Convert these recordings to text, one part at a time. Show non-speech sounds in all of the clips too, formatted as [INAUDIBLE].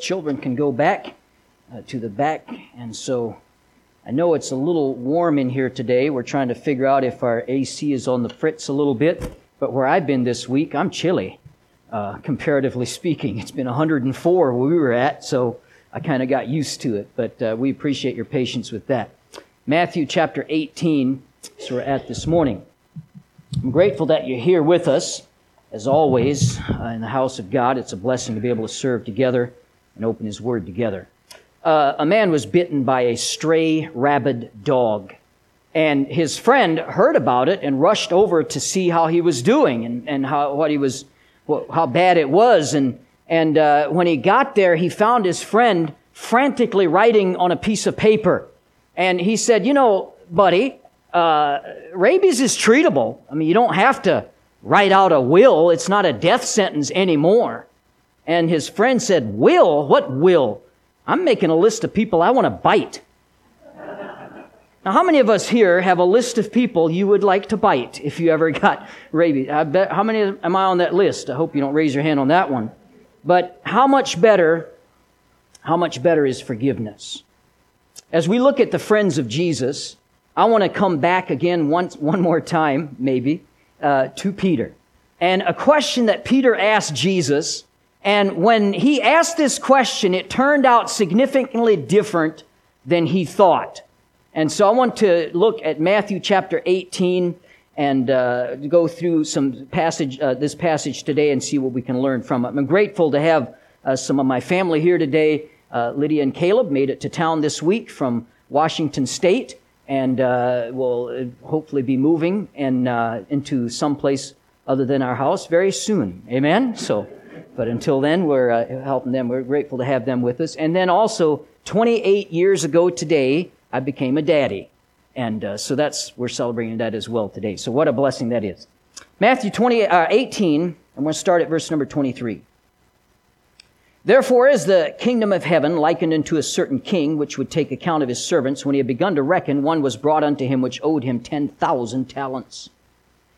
children can go back uh, to the back. And so I know it's a little warm in here today. We're trying to figure out if our AC is on the fritz a little bit. But where I've been this week, I'm chilly, uh, [LAUGHS] comparatively speaking. It's been 104 where we were at, so I kind of got used to it. But uh, we appreciate your patience with that. Matthew chapter 18 so we're at this morning. I'm grateful that you're here with us, as always, uh, in the house of God. It's a blessing to be able to serve together and open His Word together. Uh, a man was bitten by a stray rabid dog. And his friend heard about it and rushed over to see how he was doing and, and how, what he was, how bad it was. And, and uh, when he got there, he found his friend frantically writing on a piece of paper. And he said, You know, buddy, uh, rabies is treatable. I mean, you don't have to write out a will. It's not a death sentence anymore. And his friend said, Will? What will? I'm making a list of people I want to bite. Now, how many of us here have a list of people you would like to bite if you ever [LAUGHS] got rabies? I bet, how many am I on that list? I hope you don't raise your hand on that one. But how much better, how much better is forgiveness? As we look at the friends of Jesus, I want to come back again once, one more time, maybe, uh, to Peter. And a question that Peter asked Jesus and when he asked this question, it turned out significantly different than he thought. And so I want to look at Matthew chapter 18 and uh, go through some passage, uh, this passage today and see what we can learn from it. I'm grateful to have uh, some of my family here today. Uh, Lydia and Caleb made it to town this week from Washington State and uh, will hopefully be moving and uh, into some place other than our house very soon. Amen. So. But until then, we're uh, helping them. We're grateful to have them with us. And then also, 28 years ago today, I became a daddy. And uh, so that's, we're celebrating that as well today. So what a blessing that is. Matthew 20, uh, 18, I'm going to start at verse number 23. Therefore is the kingdom of heaven likened unto a certain king, which would take account of his servants. When he had begun to reckon, one was brought unto him which owed him 10,000 talents.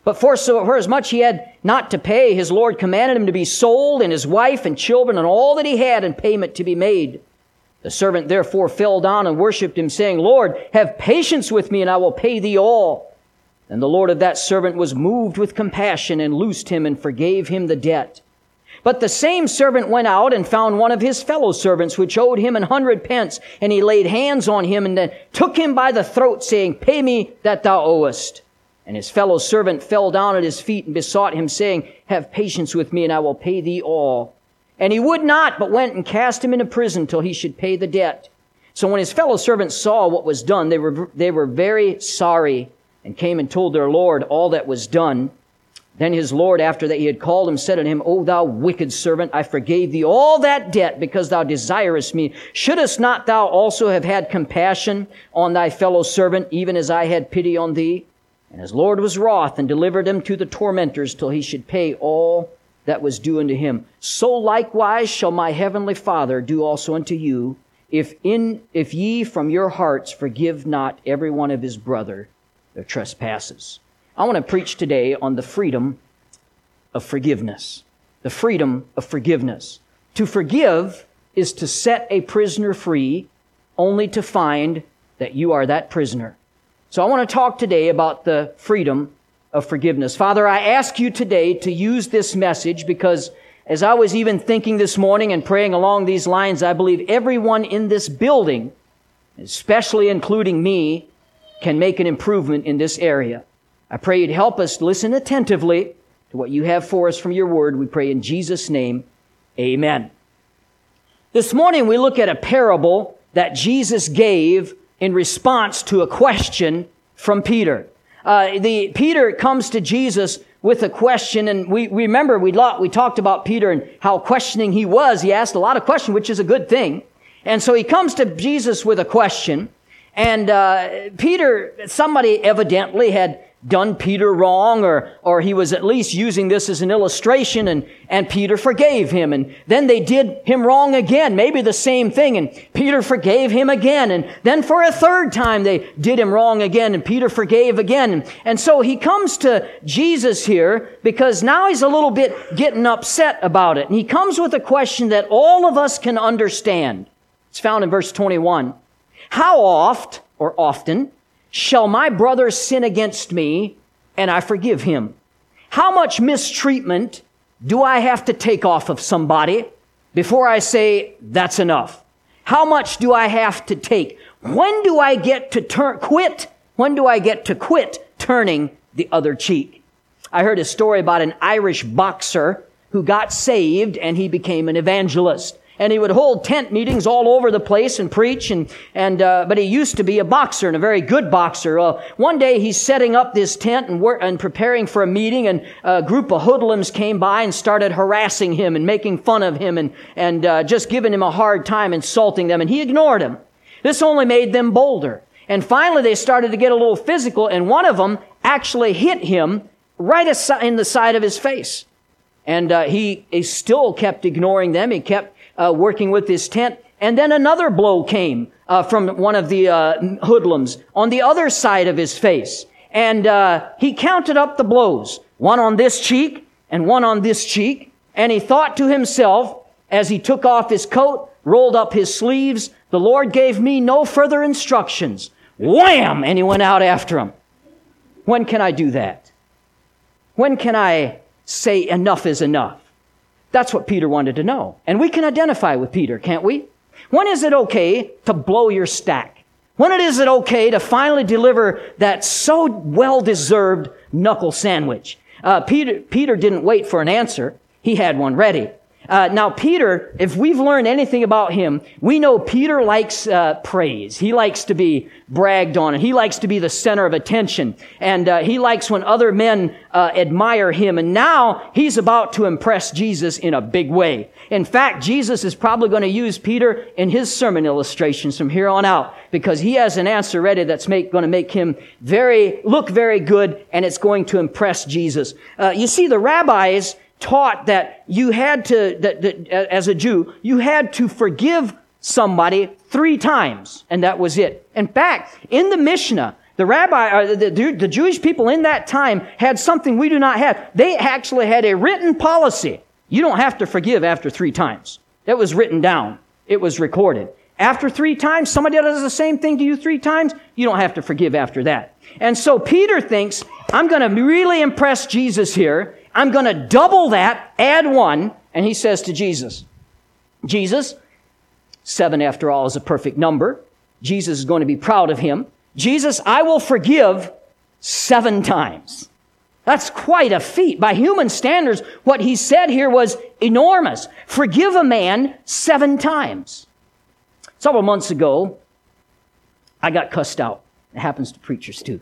But for, so, for as much he had not to pay, his Lord commanded him to be sold, and his wife and children, and all that he had, in payment to be made. The servant therefore fell down and worshipped him, saying, Lord, have patience with me, and I will pay thee all. And the Lord of that servant was moved with compassion, and loosed him, and forgave him the debt. But the same servant went out and found one of his fellow servants, which owed him an hundred pence, and he laid hands on him, and then took him by the throat, saying, Pay me that thou owest. And his fellow servant fell down at his feet and besought him, saying, Have patience with me, and I will pay thee all. And he would not, but went and cast him into prison till he should pay the debt. So when his fellow servants saw what was done, they were, they were very sorry and came and told their Lord all that was done. Then his Lord, after that he had called him, said unto him, O thou wicked servant, I forgave thee all that debt because thou desirest me. Shouldest not thou also have had compassion on thy fellow servant, even as I had pity on thee? And his Lord was wroth and delivered him to the tormentors till he should pay all that was due unto him. So likewise shall my heavenly Father do also unto you, if in, if ye from your hearts forgive not every one of his brother their trespasses. I want to preach today on the freedom of forgiveness. The freedom of forgiveness. To forgive is to set a prisoner free only to find that you are that prisoner. So I want to talk today about the freedom of forgiveness. Father, I ask you today to use this message because as I was even thinking this morning and praying along these lines, I believe everyone in this building, especially including me, can make an improvement in this area. I pray you'd help us listen attentively to what you have for us from your word. We pray in Jesus' name. Amen. This morning we look at a parable that Jesus gave in response to a question from Peter. Uh, the Peter comes to Jesus with a question, and we, we remember we, we talked about Peter and how questioning he was. He asked a lot of questions, which is a good thing. And so he comes to Jesus with a question, and uh, Peter, somebody evidently had done Peter wrong or, or he was at least using this as an illustration and, and Peter forgave him. And then they did him wrong again, maybe the same thing. And Peter forgave him again. And then for a third time they did him wrong again and Peter forgave again. And so he comes to Jesus here because now he's a little bit getting upset about it. And he comes with a question that all of us can understand. It's found in verse 21. How oft or often Shall my brother sin against me and I forgive him? How much mistreatment do I have to take off of somebody before I say that's enough? How much do I have to take? When do I get to turn, quit? When do I get to quit turning the other cheek? I heard a story about an Irish boxer who got saved and he became an evangelist and he would hold tent meetings all over the place and preach and and uh, but he used to be a boxer and a very good boxer. Uh, one day he's setting up this tent and and preparing for a meeting and a group of hoodlums came by and started harassing him and making fun of him and and uh, just giving him a hard time insulting them and he ignored them. This only made them bolder. And finally they started to get a little physical and one of them actually hit him right in the side of his face. And uh, he, he still kept ignoring them. He kept uh, working with his tent. And then another blow came uh, from one of the uh, hoodlums on the other side of his face. And uh, he counted up the blows, one on this cheek and one on this cheek. And he thought to himself, as he took off his coat, rolled up his sleeves, the Lord gave me no further instructions. Wham! And he went out after him. When can I do that? When can I say enough is enough? That's what Peter wanted to know. And we can identify with Peter, can't we? When is it okay to blow your stack? When is it okay to finally deliver that so well-deserved knuckle sandwich? Uh, Peter, Peter didn't wait for an answer. He had one ready. Uh, now, Peter, if we've learned anything about him, we know Peter likes uh, praise. He likes to be bragged on, and he likes to be the center of attention. And uh, he likes when other men uh, admire him. And now he's about to impress Jesus in a big way. In fact, Jesus is probably going to use Peter in his sermon illustrations from here on out because he has an answer ready that's make, going to make him very look very good, and it's going to impress Jesus. Uh, you see, the rabbis taught that you had to, that, that, as a Jew, you had to forgive somebody three times, and that was it. In fact, in the Mishnah, the rabbi, uh, the, the Jewish people in that time had something we do not have. They actually had a written policy. You don't have to forgive after three times. That was written down. It was recorded. After three times, somebody does the same thing to you three times, you don't have to forgive after that. And so Peter thinks, I'm going to really impress Jesus here, I'm going to double that, add one. And he says to Jesus, Jesus, seven after all is a perfect number. Jesus is going to be proud of him. Jesus, I will forgive seven times. That's quite a feat. By human standards, what he said here was enormous. Forgive a man seven times. Several months ago, I got cussed out. It happens to preachers too.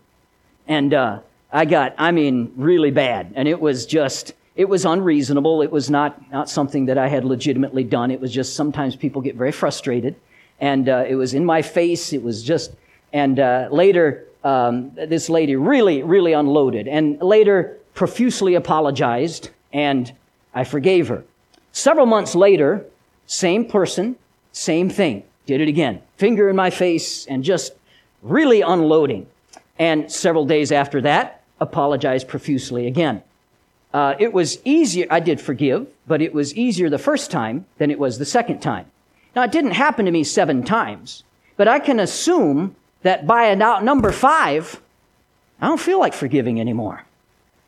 And uh, I got, I mean, really bad. And it was just, it was unreasonable. It was not, not something that I had legitimately done. It was just sometimes people get very frustrated. And uh, it was in my face. It was just, and uh, later, um, this lady really, really unloaded. And later, profusely apologized, and I forgave her. Several months later, same person, same thing. Did it again. Finger in my face, and just really unloading. And several days after that, apologize profusely again. Uh, it was easier, I did forgive, but it was easier the first time than it was the second time. Now, it didn't happen to me seven times, but I can assume that by a number five, I don't feel like forgiving anymore.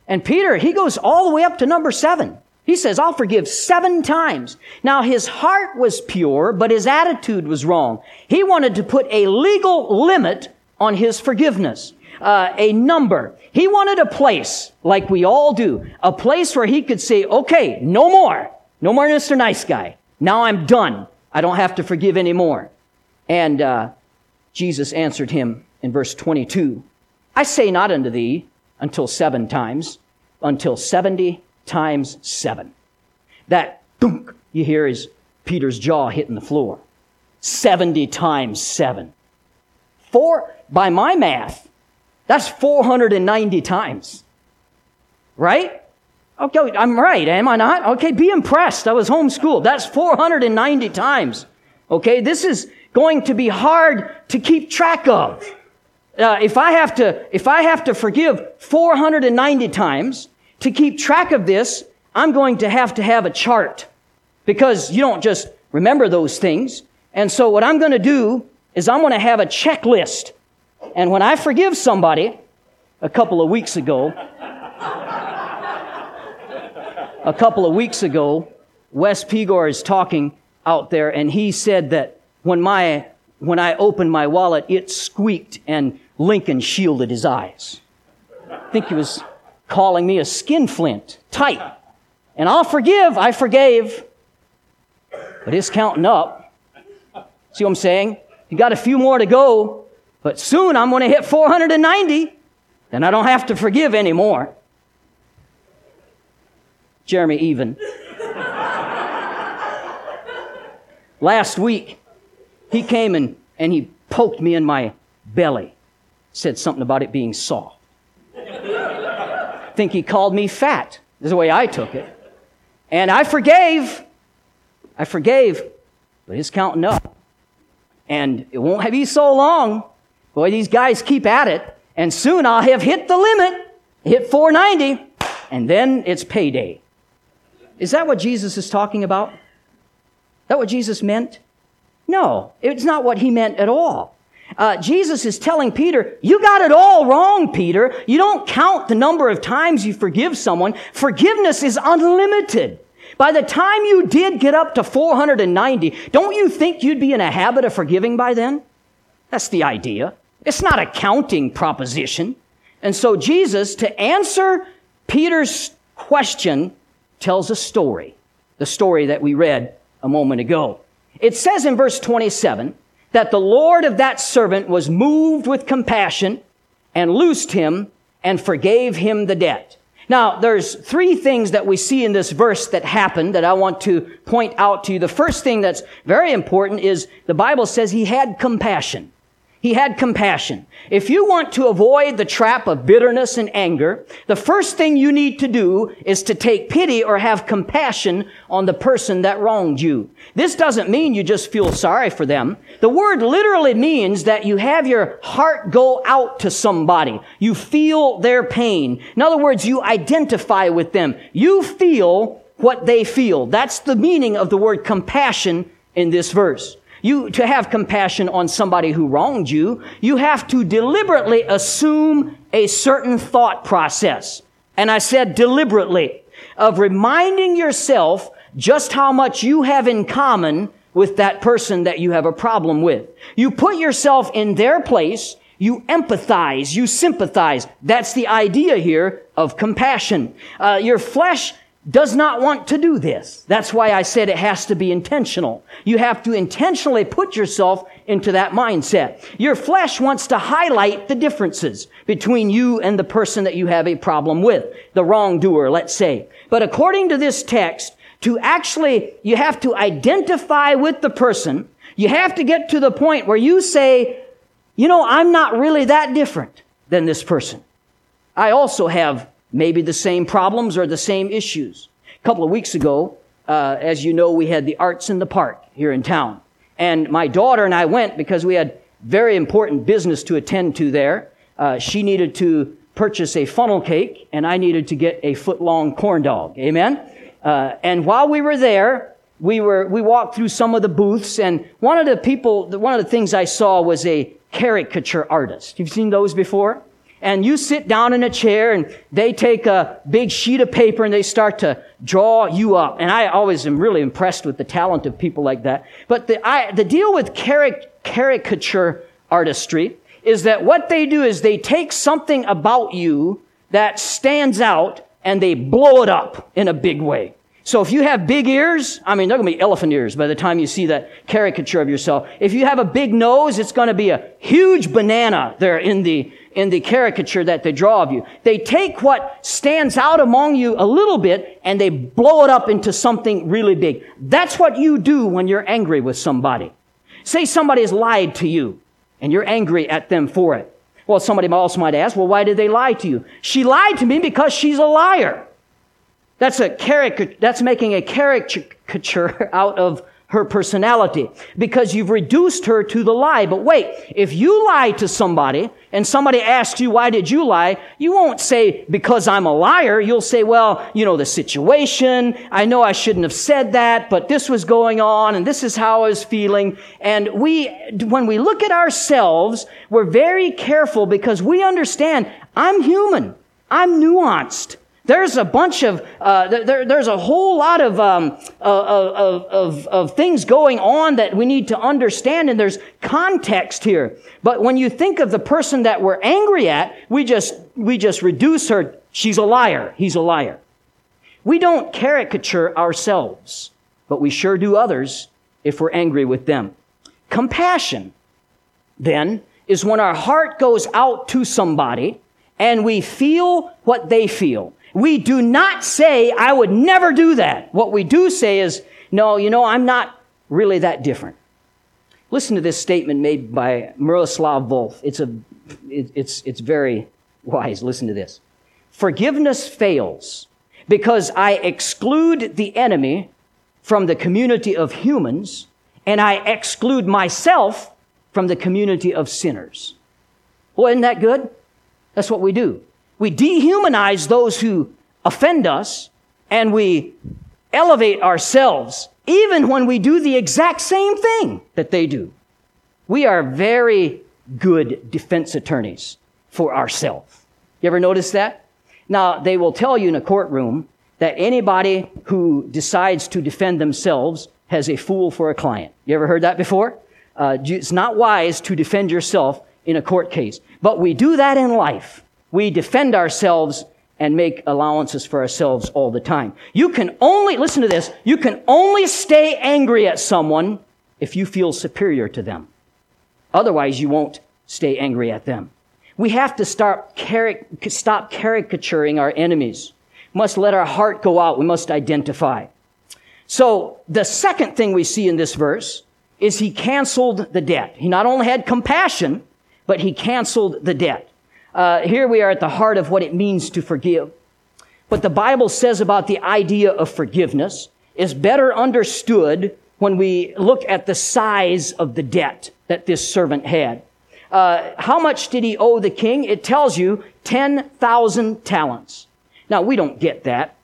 And Peter, he goes all the way up to number seven. He says, I'll forgive seven times. Now, his heart was pure, but his attitude was wrong. He wanted to put a legal limit on his forgiveness uh, a number. He wanted a place, like we all do, a place where he could say, okay, no more. No more Mr. Nice Guy. Now I'm done. I don't have to forgive anymore. And uh, Jesus answered him in verse 22 I say not unto thee until seven times, until 70 times seven. That dunk you hear is Peter's jaw hitting the floor. 70 times seven. Four, by my math, That's 490 times. Right? Okay, I'm right, am I not? Okay, be impressed. I was homeschooled. That's 490 times. Okay, this is going to be hard to keep track of. Uh, if I have to, if I have to forgive 490 times to keep track of this, I'm going to have to have a chart because you don't just remember those things. And so what I'm going to do is I'm going to have a checklist. And when I forgive somebody, a couple of weeks ago, a couple of weeks ago, Wes Pegor is talking out there, and he said that when my when I opened my wallet, it squeaked and Lincoln shielded his eyes. I think he was calling me a skinflint, tight. And I'll forgive, I forgave. But it's counting up. See what I'm saying? You got a few more to go, but soon I'm going to hit 490. Then I don't have to forgive anymore. Jeremy Even. [LAUGHS] Last week, he came and, and he poked me in my belly. Said something about it being soft. think he called me fat. Is the way I took it. And I forgave. I forgave, but it's counting up. And it won't be so long. Boy, these guys keep at it. And soon I'll have hit the limit, hit 490, and then it's payday. Is that what Jesus is talking about? Is that what Jesus meant? No, it's not what he meant at all. Uh, Jesus is telling Peter, you got it all wrong, Peter. You don't count the number of times you forgive someone. Forgiveness is unlimited. By the time you did get up to 490, don't you think you'd be in a habit of forgiving by then? That's the idea. It's not a counting proposition. And so Jesus, to answer Peter's question, tells a story, the story that we read a moment ago. It says in verse 27 that the Lord of that servant was moved with compassion and loosed him and forgave him the debt. Now, there's three things that we see in this verse that happened that I want to point out to you. The first thing that's very important is the Bible says he had compassion. He had compassion. If you want to avoid the trap of bitterness and anger, the first thing you need to do is to take pity or have compassion on the person that wronged you. This doesn't mean you just feel sorry for them. The word literally means that you have your heart go out to somebody. You feel their pain. In other words, you identify with them. You feel what they feel. That's the meaning of the word compassion in this verse. You, to have compassion on somebody who wronged you, you have to deliberately assume a certain thought process. And I said deliberately of reminding yourself just how much you have in common with that person that you have a problem with. You put yourself in their place. You empathize. You sympathize. That's the idea here of compassion. Uh, your flesh does not want to do this. That's why I said it has to be intentional. You have to intentionally put yourself into that mindset. Your flesh wants to highlight the differences between you and the person that you have a problem with, the wrongdoer, let's say. But according to this text, to actually, you have to identify with the person. You have to get to the point where you say, you know, I'm not really that different than this person. I also have maybe the same problems or the same issues. A couple of weeks ago, uh, as you know, we had the Arts in the Park here in town. And my daughter and I went because we had very important business to attend to there. Uh, she needed to purchase a funnel cake, and I needed to get a foot long corn dog. Amen? Uh, and while we were there, we were we walked through some of the booths, and one of the people, one of the things I saw was a caricature artist. You've seen those before? And you sit down in a chair and they take a big sheet of paper and they start to draw you up. And I always am really impressed with the talent of people like that. But the, I, the deal with caric- caricature artistry is that what they do is they take something about you that stands out and they blow it up in a big way. So if you have big ears, I mean, they're going to be elephant ears by the time you see that caricature of yourself. If you have a big nose, it's going to be a huge banana there in the, in the caricature that they draw of you. They take what stands out among you a little bit and they blow it up into something really big. That's what you do when you're angry with somebody. Say somebody has lied to you and you're angry at them for it. Well, somebody else might ask, well, why did they lie to you? She lied to me because she's a liar. That's a caricature, that's making a caricature [LAUGHS] out of her personality because you've reduced her to the lie. But wait, if you lie to somebody and somebody asks you, why did you lie? You won't say, because I'm a liar. You'll say, well, you know, the situation. I know I shouldn't have said that, but this was going on and this is how I was feeling. And we, when we look at ourselves, we're very careful because we understand I'm human. I'm nuanced. There's a bunch of, uh, there, there's a whole lot of, um, of, of, of, things going on that we need to understand, and there's context here. But when you think of the person that we're angry at, we just, we just reduce her. She's a liar. He's a liar. We don't caricature ourselves, but we sure do others if we're angry with them. Compassion, then, is when our heart goes out to somebody and we feel what they feel. We do not say, I would never do that. What we do say is, no, you know, I'm not really that different. Listen to this statement made by Miroslav Volf. It's, a, it, it's, it's very wise. Listen to this. Forgiveness fails because I exclude the enemy from the community of humans and I exclude myself from the community of sinners. Well, isn't that good? That's what we do. We dehumanize those who offend us and we elevate ourselves even when we do the exact same thing that they do. We are very good defense attorneys for ourselves. You ever notice that? Now, they will tell you in a courtroom that anybody who decides to defend themselves has a fool for a client. You ever heard that before? Uh, it's not wise to defend yourself in a court case. But we do that in life we defend ourselves and make allowances for ourselves all the time. You can only, listen to this, you can only stay angry at someone if you feel superior to them. Otherwise, you won't stay angry at them. We have to start caric- stop caricaturing our enemies. We must let our heart go out. We must identify. So the second thing we see in this verse is he canceled the debt. He not only had compassion, but he canceled the debt. Uh, here we are at the heart of what it means to forgive. What the Bible says about the idea of forgiveness is better understood when we look at the size of the debt that this servant had. Uh, how much did he owe the king? It tells you 10,000 talents. Now, we don't get that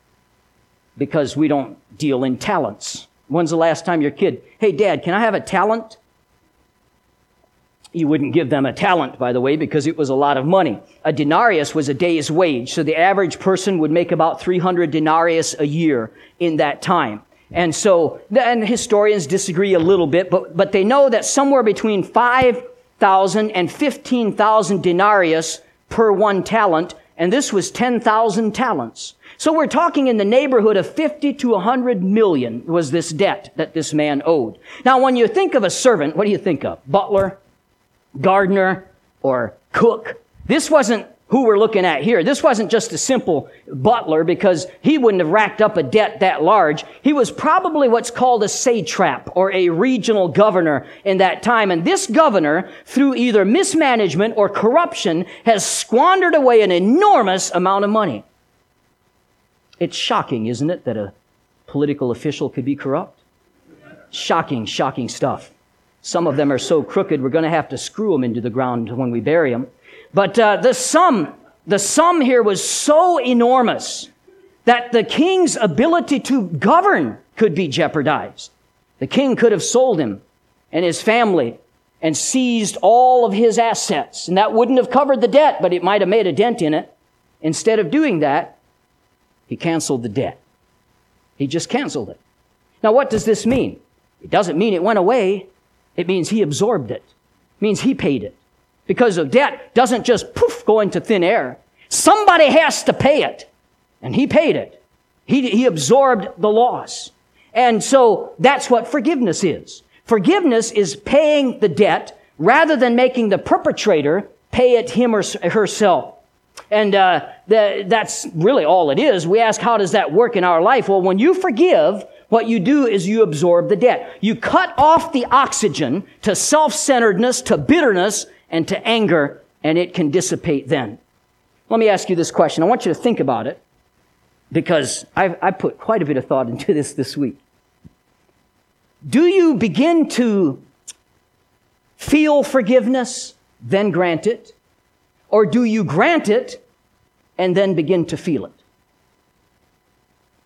because we don't deal in talents. When's the last time your kid, hey, dad, can I have a talent? You wouldn't give them a talent, by the way, because it was a lot of money. A denarius was a day's wage, so the average person would make about 300 denarius a year in that time. And so, and historians disagree a little bit, but, but they know that somewhere between 5,000 and 15,000 denarius per one talent, and this was 10,000 talents. So we're talking in the neighborhood of 50 to 100 million was this debt that this man owed. Now, when you think of a servant, what do you think of? Butler? Gardener or cook. This wasn't who we're looking at here. This wasn't just a simple butler because he wouldn't have racked up a debt that large. He was probably what's called a satrap or a regional governor in that time. And this governor, through either mismanagement or corruption, has squandered away an enormous amount of money. It's shocking, isn't it, that a political official could be corrupt? Shocking, shocking stuff. Some of them are so crooked, we're going to have to screw them into the ground when we bury them. But uh, the sum, the sum here was so enormous that the king's ability to govern could be jeopardized. The king could have sold him and his family and seized all of his assets. And that wouldn't have covered the debt, but it might have made a dent in it. Instead of doing that, he canceled the debt. He just canceled it. Now, what does this mean? It doesn't mean it went away. It means he absorbed it. It means he paid it. Because a debt doesn't just poof go into thin air. Somebody has to pay it. And he paid it. He, he absorbed the loss. And so that's what forgiveness is. Forgiveness is paying the debt rather than making the perpetrator pay it him or herself. And uh, the, that's really all it is. We ask, how does that work in our life? Well, when you forgive, what you do is you absorb the debt. You cut off the oxygen to self-centeredness, to bitterness, and to anger and it can dissipate then. Let me ask you this question. I want you to think about it because I've, I put quite a bit of thought into this this week. Do you begin to feel forgiveness, then grant it? Or do you grant it and then begin to feel it?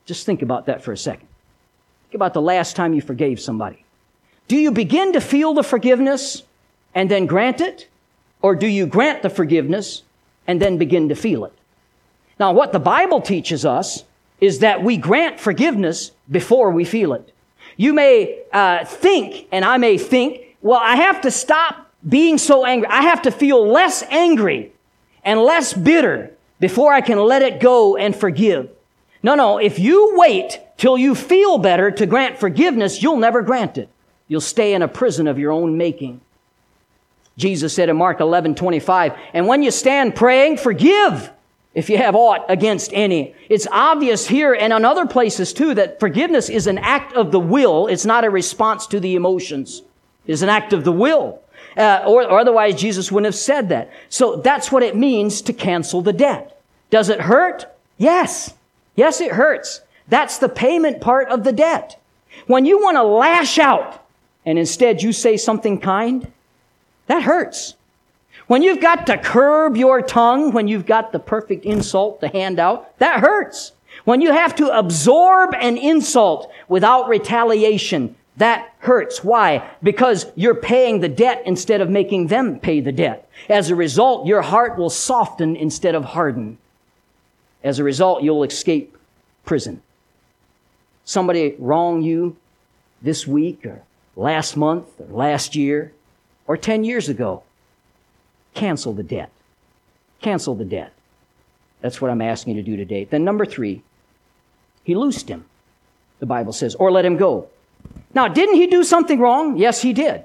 Just think about that for a second. Think about the last time you forgave somebody. Do you begin to feel the forgiveness and then grant it? Or do you grant the forgiveness and then begin to feel it? Now, what the Bible teaches us is that we grant forgiveness before we feel it. You may uh, think, and I may think, well, I have to stop being so angry. I have to feel less angry and less bitter before I can let it go and forgive. No, no. If you wait till you feel better to grant forgiveness, you'll never grant it. You'll stay in a prison of your own making. Jesus said in Mark 11, 25, and when you stand praying, forgive if you have aught against any. It's obvious here and on other places too that forgiveness is an act of the will. It's not a response to the emotions. It's an act of the will. Uh, or, or otherwise Jesus wouldn't have said that. So that's what it means to cancel the debt. Does it hurt? Yes. Yes, it hurts. That's the payment part of the debt. When you want to lash out and instead you say something kind, that hurts. When you've got to curb your tongue, when you've got the perfect insult to hand out, that hurts. When you have to absorb an insult without retaliation, that hurts. Why? Because you're paying the debt instead of making them pay the debt. As a result, your heart will soften instead of harden. As a result, you'll escape prison. Somebody wrong you this week or last month or last year or 10 years ago. Cancel the debt. Cancel the debt. That's what I'm asking you to do today. Then number three, he loosed him, the Bible says, or let him go. Now, didn't he do something wrong? Yes, he did.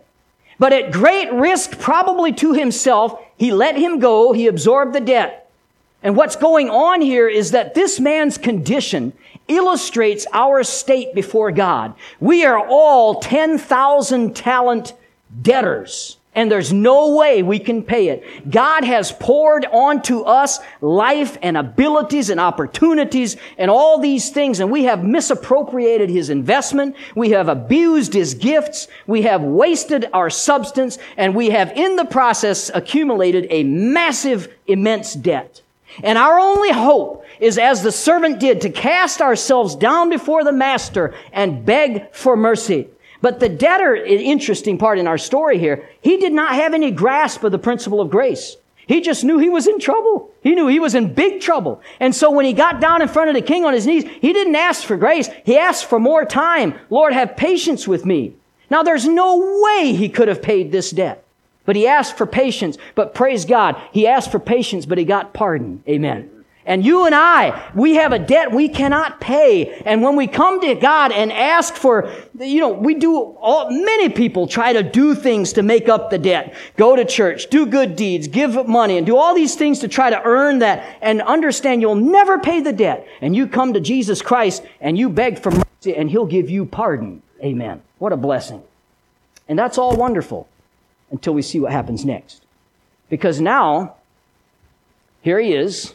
But at great risk, probably to himself, he let him go. He absorbed the debt. And what's going on here is that this man's condition illustrates our state before God. We are all 10,000 talent debtors and there's no way we can pay it. God has poured onto us life and abilities and opportunities and all these things, and we have misappropriated His investment. We have abused His gifts. We have wasted our substance, and we have in the process accumulated a massive, immense debt. And our only hope is as the servant did to cast ourselves down before the master and beg for mercy. But the debtor, interesting part in our story here, he did not have any grasp of the principle of grace. He just knew he was in trouble. He knew he was in big trouble. And so when he got down in front of the king on his knees, he didn't ask for grace. He asked for more time. Lord, have patience with me. Now there's no way he could have paid this debt. But he asked for patience. But praise God, he asked for patience, but he got pardon. Amen. And you and I, we have a debt we cannot pay. And when we come to God and ask for, you know, we do, all, many people try to do things to make up the debt. Go to church, do good deeds, give money, and do all these things to try to earn that and understand you'll never pay the debt. And you come to Jesus Christ and you beg for mercy and He'll give you pardon. Amen. What a blessing. And that's all wonderful until we see what happens next. Because now, here he is,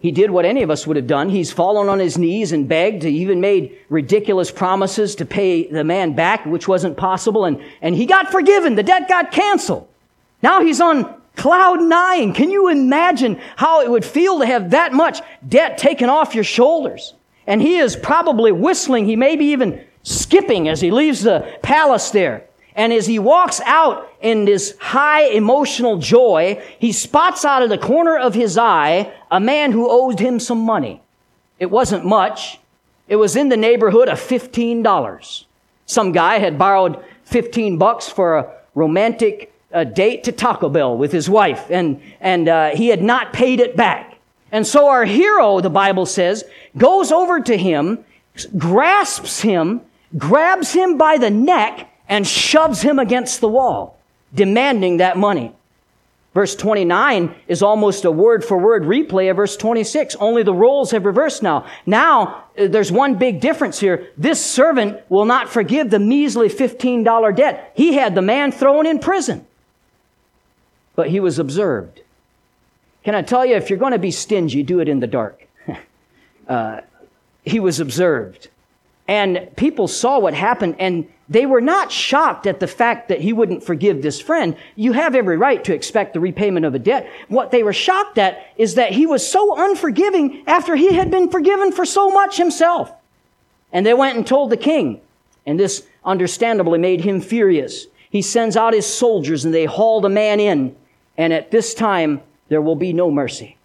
he did what any of us would have done. He's fallen on his knees and begged. He even made ridiculous promises to pay the man back, which wasn't possible. And, and he got forgiven. The debt got canceled. Now he's on cloud nine. Can you imagine how it would feel to have that much debt taken off your shoulders? And he is probably whistling. He may be even skipping as he leaves the palace there. And as he walks out in this high emotional joy, he spots out of the corner of his eye a man who owed him some money. It wasn't much. It was in the neighborhood of $15. Some guy had borrowed 15 bucks for a romantic uh, date to Taco Bell with his wife, and, and uh, he had not paid it back. And so our hero, the Bible says, goes over to him, grasps him, grabs him by the neck, and shoves him against the wall, demanding that money. Verse 29 is almost a word for word replay of verse 26. Only the roles have reversed now. Now, uh, there's one big difference here. This servant will not forgive the measly $15 debt. He had the man thrown in prison. but he was observed. Can I tell you, if you're going to be stingy, do it in the dark. [LAUGHS] uh, he was observed. And people saw what happened and they were not shocked at the fact that he wouldn't forgive this friend. You have every right to expect the repayment of a debt. What they were shocked at is that he was so unforgiving after he had been forgiven for so much himself. And they went and told the king. And this understandably made him furious. He sends out his soldiers and they haul the man in. And at this time, there will be no mercy.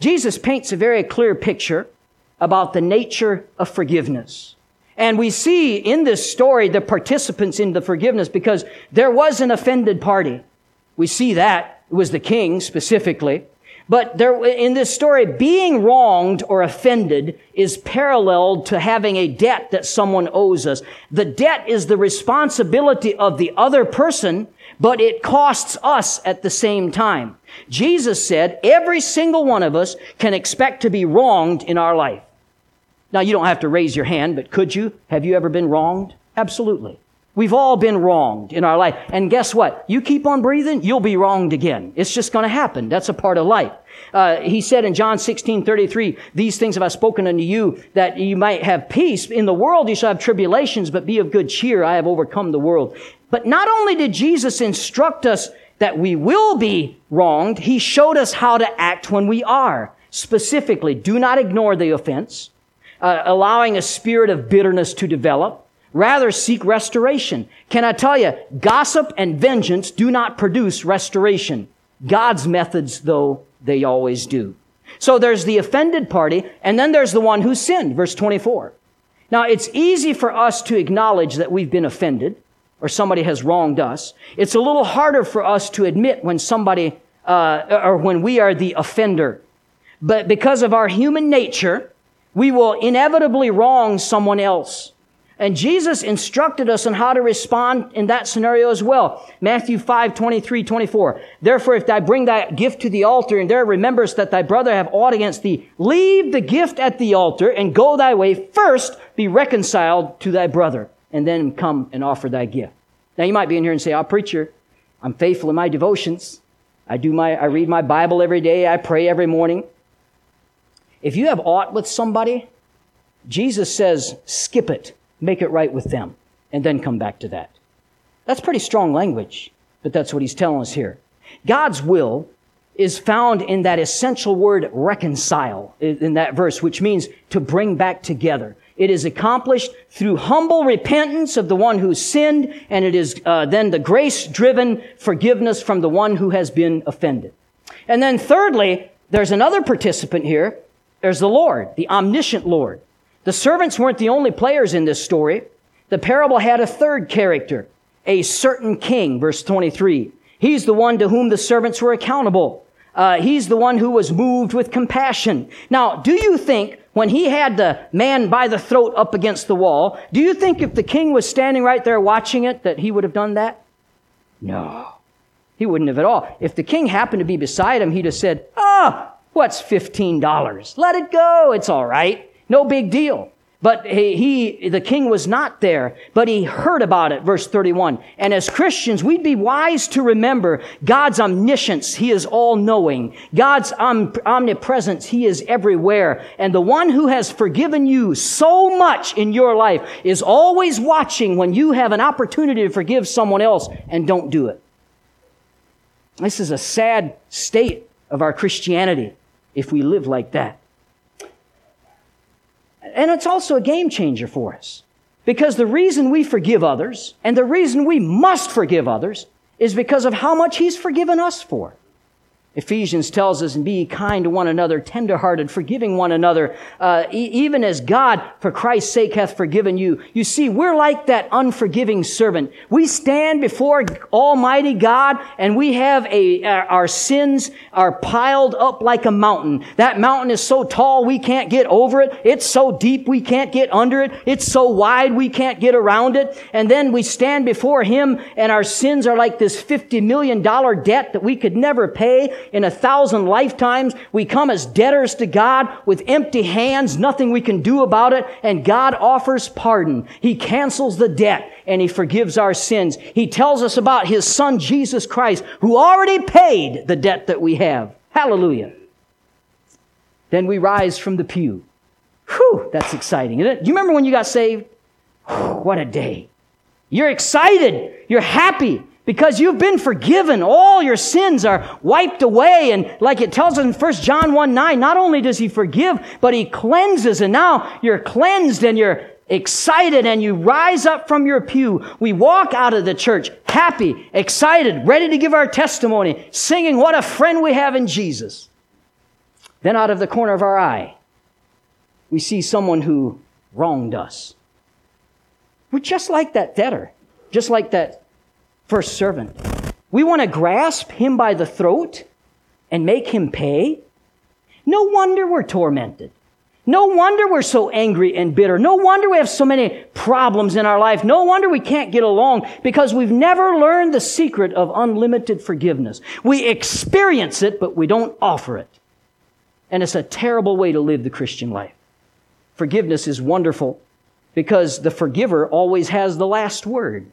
Jesus paints a very clear picture about the nature of forgiveness. And we see in this story the participants in the forgiveness because there was an offended party. We see that. It was the king specifically. But there, in this story, being wronged or offended is paralleled to having a debt that someone owes us. The debt is the responsibility of the other person, but it costs us at the same time. Jesus said every single one of us can expect to be wronged in our life. Now, you don't have to raise your hand, but could you? Have you ever been wronged? Absolutely. We've all been wronged in our life. And guess what? You keep on breathing, you'll be wronged again. It's just going to happen. That's a part of life. Uh, he said in John 16, 33, these things have I spoken unto you that you might have peace. In the world you shall have tribulations, but be of good cheer. I have overcome the world. But not only did Jesus instruct us that we will be wronged, he showed us how to act when we are. Specifically, do not ignore the offense uh, allowing a spirit of bitterness to develop. Rather seek restoration. Can I tell you, gossip and vengeance do not produce restoration. God's methods, though, they always do. So there's the offended party, and then there's the one who sinned, verse 24. Now, it's easy for us to acknowledge that we've been offended or somebody has wronged us. It's a little harder for us to admit when somebody, uh, or when we are the offender. But because of our human nature, we will inevitably wrong someone else. And Jesus instructed us on how to respond in that scenario as well. Matthew 5, 23, 24. Therefore, if thou bring thy gift to the altar and there remembers that thy brother have aught against thee, leave the gift at the altar and go thy way. First, be reconciled to thy brother and then come and offer thy gift. Now you might be in here and say, oh, preacher, I'm faithful in my devotions. I do my, I read my Bible every day. I pray every morning. If you have aught with somebody, Jesus says, skip it, make it right with them, and then come back to that. That's pretty strong language, but that's what he's telling us here. God's will is found in that essential word reconcile in that verse, which means to bring back together. It is accomplished through humble repentance of the one who sinned, and it is uh, then the grace-driven forgiveness from the one who has been offended. And then thirdly, there's another participant here, there's the Lord, the omniscient Lord. The servants weren't the only players in this story. The parable had a third character, a certain king, verse 23. He's the one to whom the servants were accountable. Uh, he's the one who was moved with compassion. Now, do you think when he had the man by the throat up against the wall, do you think if the king was standing right there watching it that he would have done that? No. He wouldn't have at all. If the king happened to be beside him, he'd have said, Ah, What's $15? Let it go. It's all right. No big deal. But he, he, the king was not there, but he heard about it, verse 31. And as Christians, we'd be wise to remember God's omniscience. He is all knowing. God's om- omnipresence. He is everywhere. And the one who has forgiven you so much in your life is always watching when you have an opportunity to forgive someone else and don't do it. This is a sad state of our Christianity if we live like that. And it's also a game changer for us. Because the reason we forgive others and the reason we must forgive others is because of how much He's forgiven us for. Ephesians tells us, be kind to one another, tenderhearted, forgiving one another, uh, e- even as God, for Christ's sake, hath forgiven you. You see, we're like that unforgiving servant. We stand before Almighty God, and we have a, our sins are piled up like a mountain. That mountain is so tall we can't get over it. It's so deep we can't get under it. It's so wide we can't get around it. And then we stand before Him, and our sins are like this $50 million debt that we could never pay in a thousand lifetimes. We come as debtors to God with empty hands, nothing we can do about it, and God offers pardon. He cancels the debt and He forgives our sins. He tells us about His Son, Jesus Christ, who already paid the debt that we have. Hallelujah. Then we rise from the pew. Whew, that's exciting, isn't it? You remember when you got saved? Whew, what a day. You're excited. You're happy because you've been forgiven. All your sins are wiped away. And like it tells us in 1 John 1 9, not only does he forgive, but he cleanses. And now you're cleansed and you're excited and you rise up from your pew. We walk out of the church happy, excited, ready to give our testimony, singing what a friend we have in Jesus. Then out of the corner of our eye, we see someone who wronged us. We're just like that debtor, just like that first servant. We want to grasp him by the throat and make him pay. No wonder we're tormented. No wonder we're so angry and bitter. No wonder we have so many problems in our life. No wonder we can't get along because we've never learned the secret of unlimited forgiveness. We experience it, but we don't offer it. And it's a terrible way to live the Christian life. Forgiveness is wonderful because the forgiver always has the last word.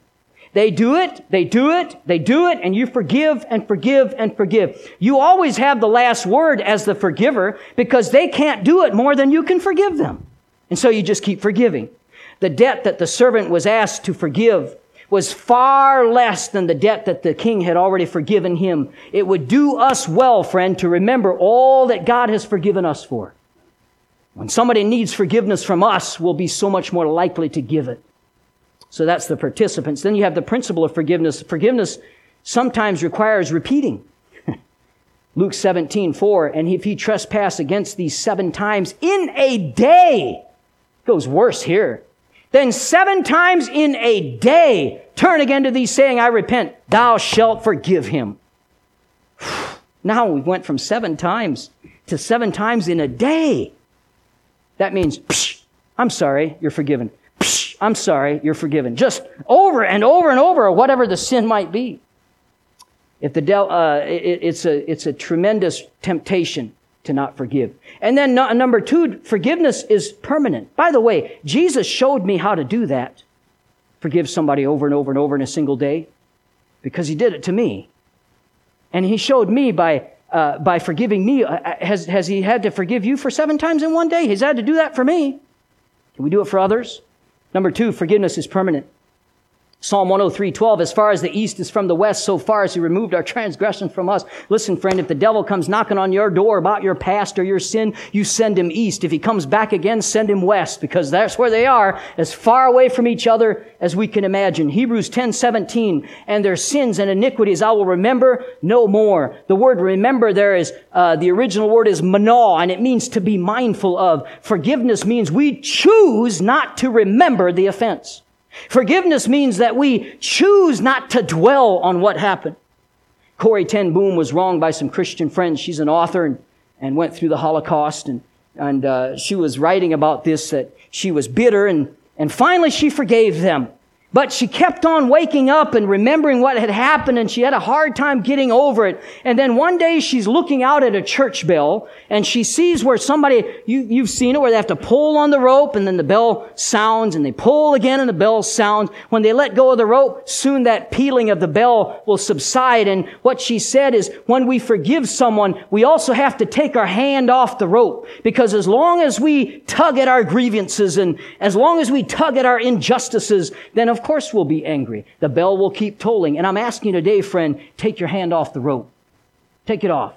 They do it, they do it, they do it, and you forgive and forgive and forgive. You always have the last word as the forgiver because they can't do it more than you can forgive them. And so you just keep forgiving. The debt that the servant was asked to forgive was far less than the debt that the king had already forgiven him. It would do us well, friend, to remember all that God has forgiven us for. When somebody needs forgiveness from us, we'll be so much more likely to give it. So that's the participants. Then you have the principle of forgiveness. Forgiveness sometimes requires repeating. [LAUGHS] Luke 17, 4, and if he trespass against these seven times in a day, goes worse here. Then seven times in a day, turn again to thee, saying, I repent, thou shalt forgive him. [SIGHS] now we went from seven times to seven times in a day. That means, I'm sorry, you're forgiven. I'm sorry, you're forgiven. Just over and over and over, whatever the sin might be. If the del- uh, it, it's a it's a tremendous temptation to not forgive. And then no, number two, forgiveness is permanent. By the way, Jesus showed me how to do that. Forgive somebody over and over and over in a single day, because He did it to me, and He showed me by uh, by forgiving me. Uh, has has He had to forgive you for seven times in one day? He's had to do that for me. Can we do it for others? Number two, forgiveness is permanent. Psalm 103:12 as far as the east is from the west, so far as he removed our transgression from us. Listen, friend, if the devil comes knocking on your door about your past or your sin, you send him east. If he comes back again, send him west, because that's where they are, as far away from each other as we can imagine. Hebrews 10:17 and their sins and iniquities I will remember no more. The word remember there is, uh, the original word is manaw, and it means to be mindful of. Forgiveness means we choose not to remember the offense. Forgiveness means that we choose not to dwell on what happened. Corrie ten Boom was wronged by some Christian friends. She's an author and, and went through the Holocaust, and, and uh, she was writing about this that she was bitter, and, and finally she forgave them. But she kept on waking up and remembering what had happened and she had a hard time getting over it. And then one day she's looking out at a church bell and she sees where somebody, you, you've seen it, where they have to pull on the rope and then the bell sounds and they pull again and the bell sounds. When they let go of the rope, soon that pealing of the bell will subside. And what she said is when we forgive someone, we also have to take our hand off the rope because as long as we tug at our grievances and as long as we tug at our injustices, then of course we'll be angry. The bell will keep tolling. And I'm asking you today, friend, take your hand off the rope. Take it off.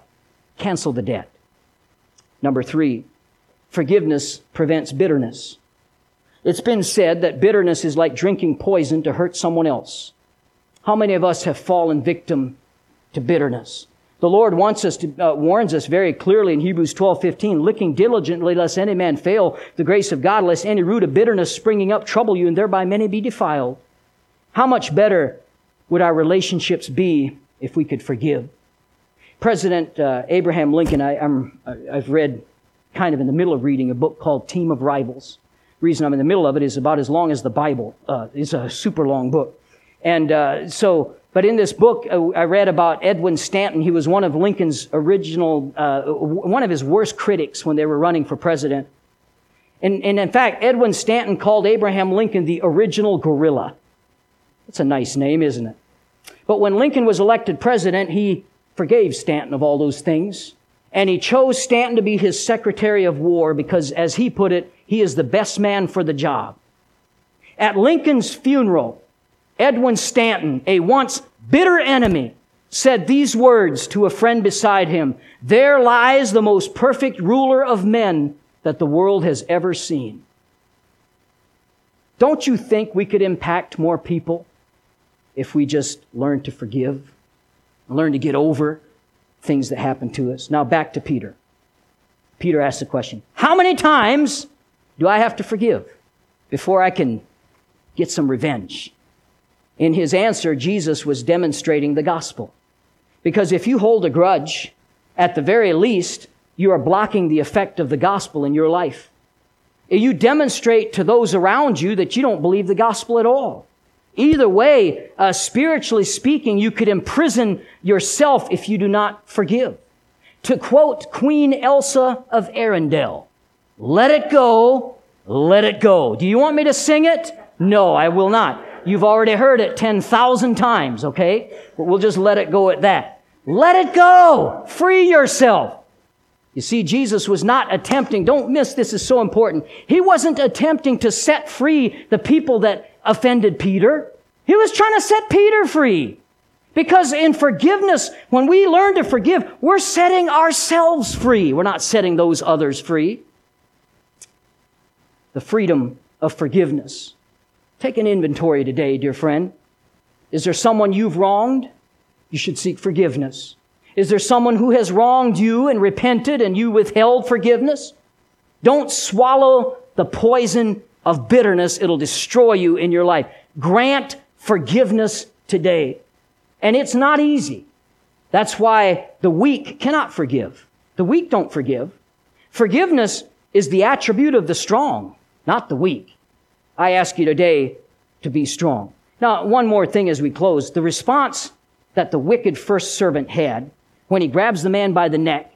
Cancel the debt. Number three, forgiveness prevents bitterness. It's been said that bitterness is like drinking poison to hurt someone else. How many of us have fallen victim to bitterness? The Lord wants us to, uh, warns us very clearly in Hebrews 12, 15, looking diligently lest any man fail the grace of God, lest any root of bitterness springing up trouble you and thereby many be defiled. How much better would our relationships be if we could forgive? President uh, Abraham Lincoln, I, am I've read kind of in the middle of reading a book called Team of Rivals. The reason I'm in the middle of it is about as long as the Bible. Uh, it's a super long book. And uh, so, but in this book, uh, I read about Edwin Stanton. He was one of Lincoln's original, uh, one of his worst critics when they were running for president. And, and in fact, Edwin Stanton called Abraham Lincoln the original gorilla. That's a nice name, isn't it? But when Lincoln was elected president, he forgave Stanton of all those things. And he chose Stanton to be his Secretary of War because, as he put it, he is the best man for the job. At Lincoln's funeral, Edwin Stanton, a once bitter enemy, said these words to a friend beside him There lies the most perfect ruler of men that the world has ever seen. Don't you think we could impact more people if we just learn to forgive, learn to get over things that happen to us? Now back to Peter. Peter asked the question How many times do I have to forgive before I can get some revenge? In his answer, Jesus was demonstrating the gospel. Because if you hold a grudge, at the very least, you are blocking the effect of the gospel in your life. You demonstrate to those around you that you don't believe the gospel at all. Either way, uh, spiritually speaking, you could imprison yourself if you do not forgive. To quote Queen Elsa of Arendelle, let it go, let it go. Do you want me to sing it? No, I will not. You've already heard it 10,000 times, okay? But we'll just let it go at that. Let it go. Free yourself. You see, Jesus was not attempting, don't miss this is so important. He wasn't attempting to set free the people that offended Peter. He was trying to set Peter free. Because in forgiveness, when we learn to forgive, we're setting ourselves free. We're not setting those others free. The freedom of forgiveness. Take an inventory today, dear friend. Is there someone you've wronged? You should seek forgiveness. Is there someone who has wronged you and repented and you withheld forgiveness? Don't swallow the poison of bitterness. It'll destroy you in your life. Grant forgiveness today. And it's not easy. That's why the weak cannot forgive. The weak don't forgive. Forgiveness is the attribute of the strong, not the weak. I ask you today to be strong. Now, one more thing as we close. The response that the wicked first servant had when he grabs the man by the neck,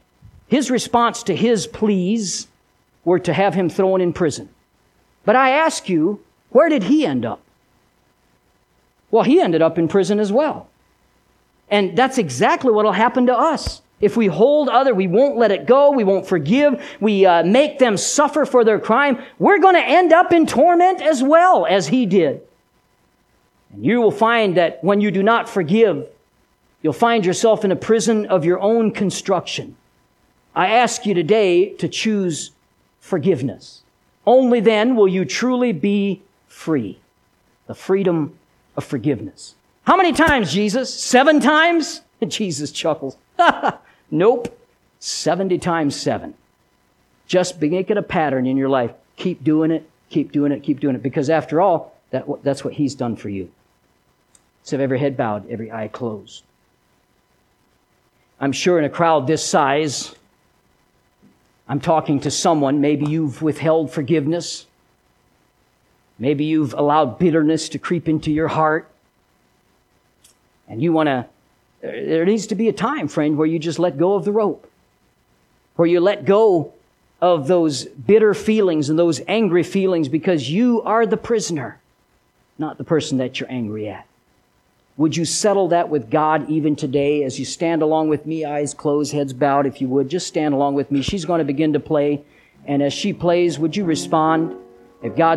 his response to his pleas were to have him thrown in prison. But I ask you, where did he end up? Well, he ended up in prison as well. And that's exactly what will happen to us. If we hold other, we won't let it go. We won't forgive. We uh, make them suffer for their crime. We're going to end up in torment as well as he did. And you will find that when you do not forgive, You'll find yourself in a prison of your own construction. I ask you today to choose forgiveness. Only then will you truly be free. The freedom of forgiveness. How many times, Jesus? Seven times? [LAUGHS] Jesus chuckles. [LAUGHS] nope. 70 times seven. Just make it a pattern in your life. Keep doing it, keep doing it, keep doing it. Because after all, that, that's what He's done for you. So every head bowed, every eye closed. I'm sure in a crowd this size, I'm talking to someone, maybe you've withheld forgiveness. Maybe you've allowed bitterness to creep into your heart. And you want to, there needs to be a time, friend, where you just let go of the rope, where you let go of those bitter feelings and those angry feelings because you are the prisoner, not the person that you're angry at. Would you settle that with God even today as you stand along with me, eyes closed, heads bowed, if you would? Just stand along with me. She's going to begin to play. And as she plays, would you respond? If God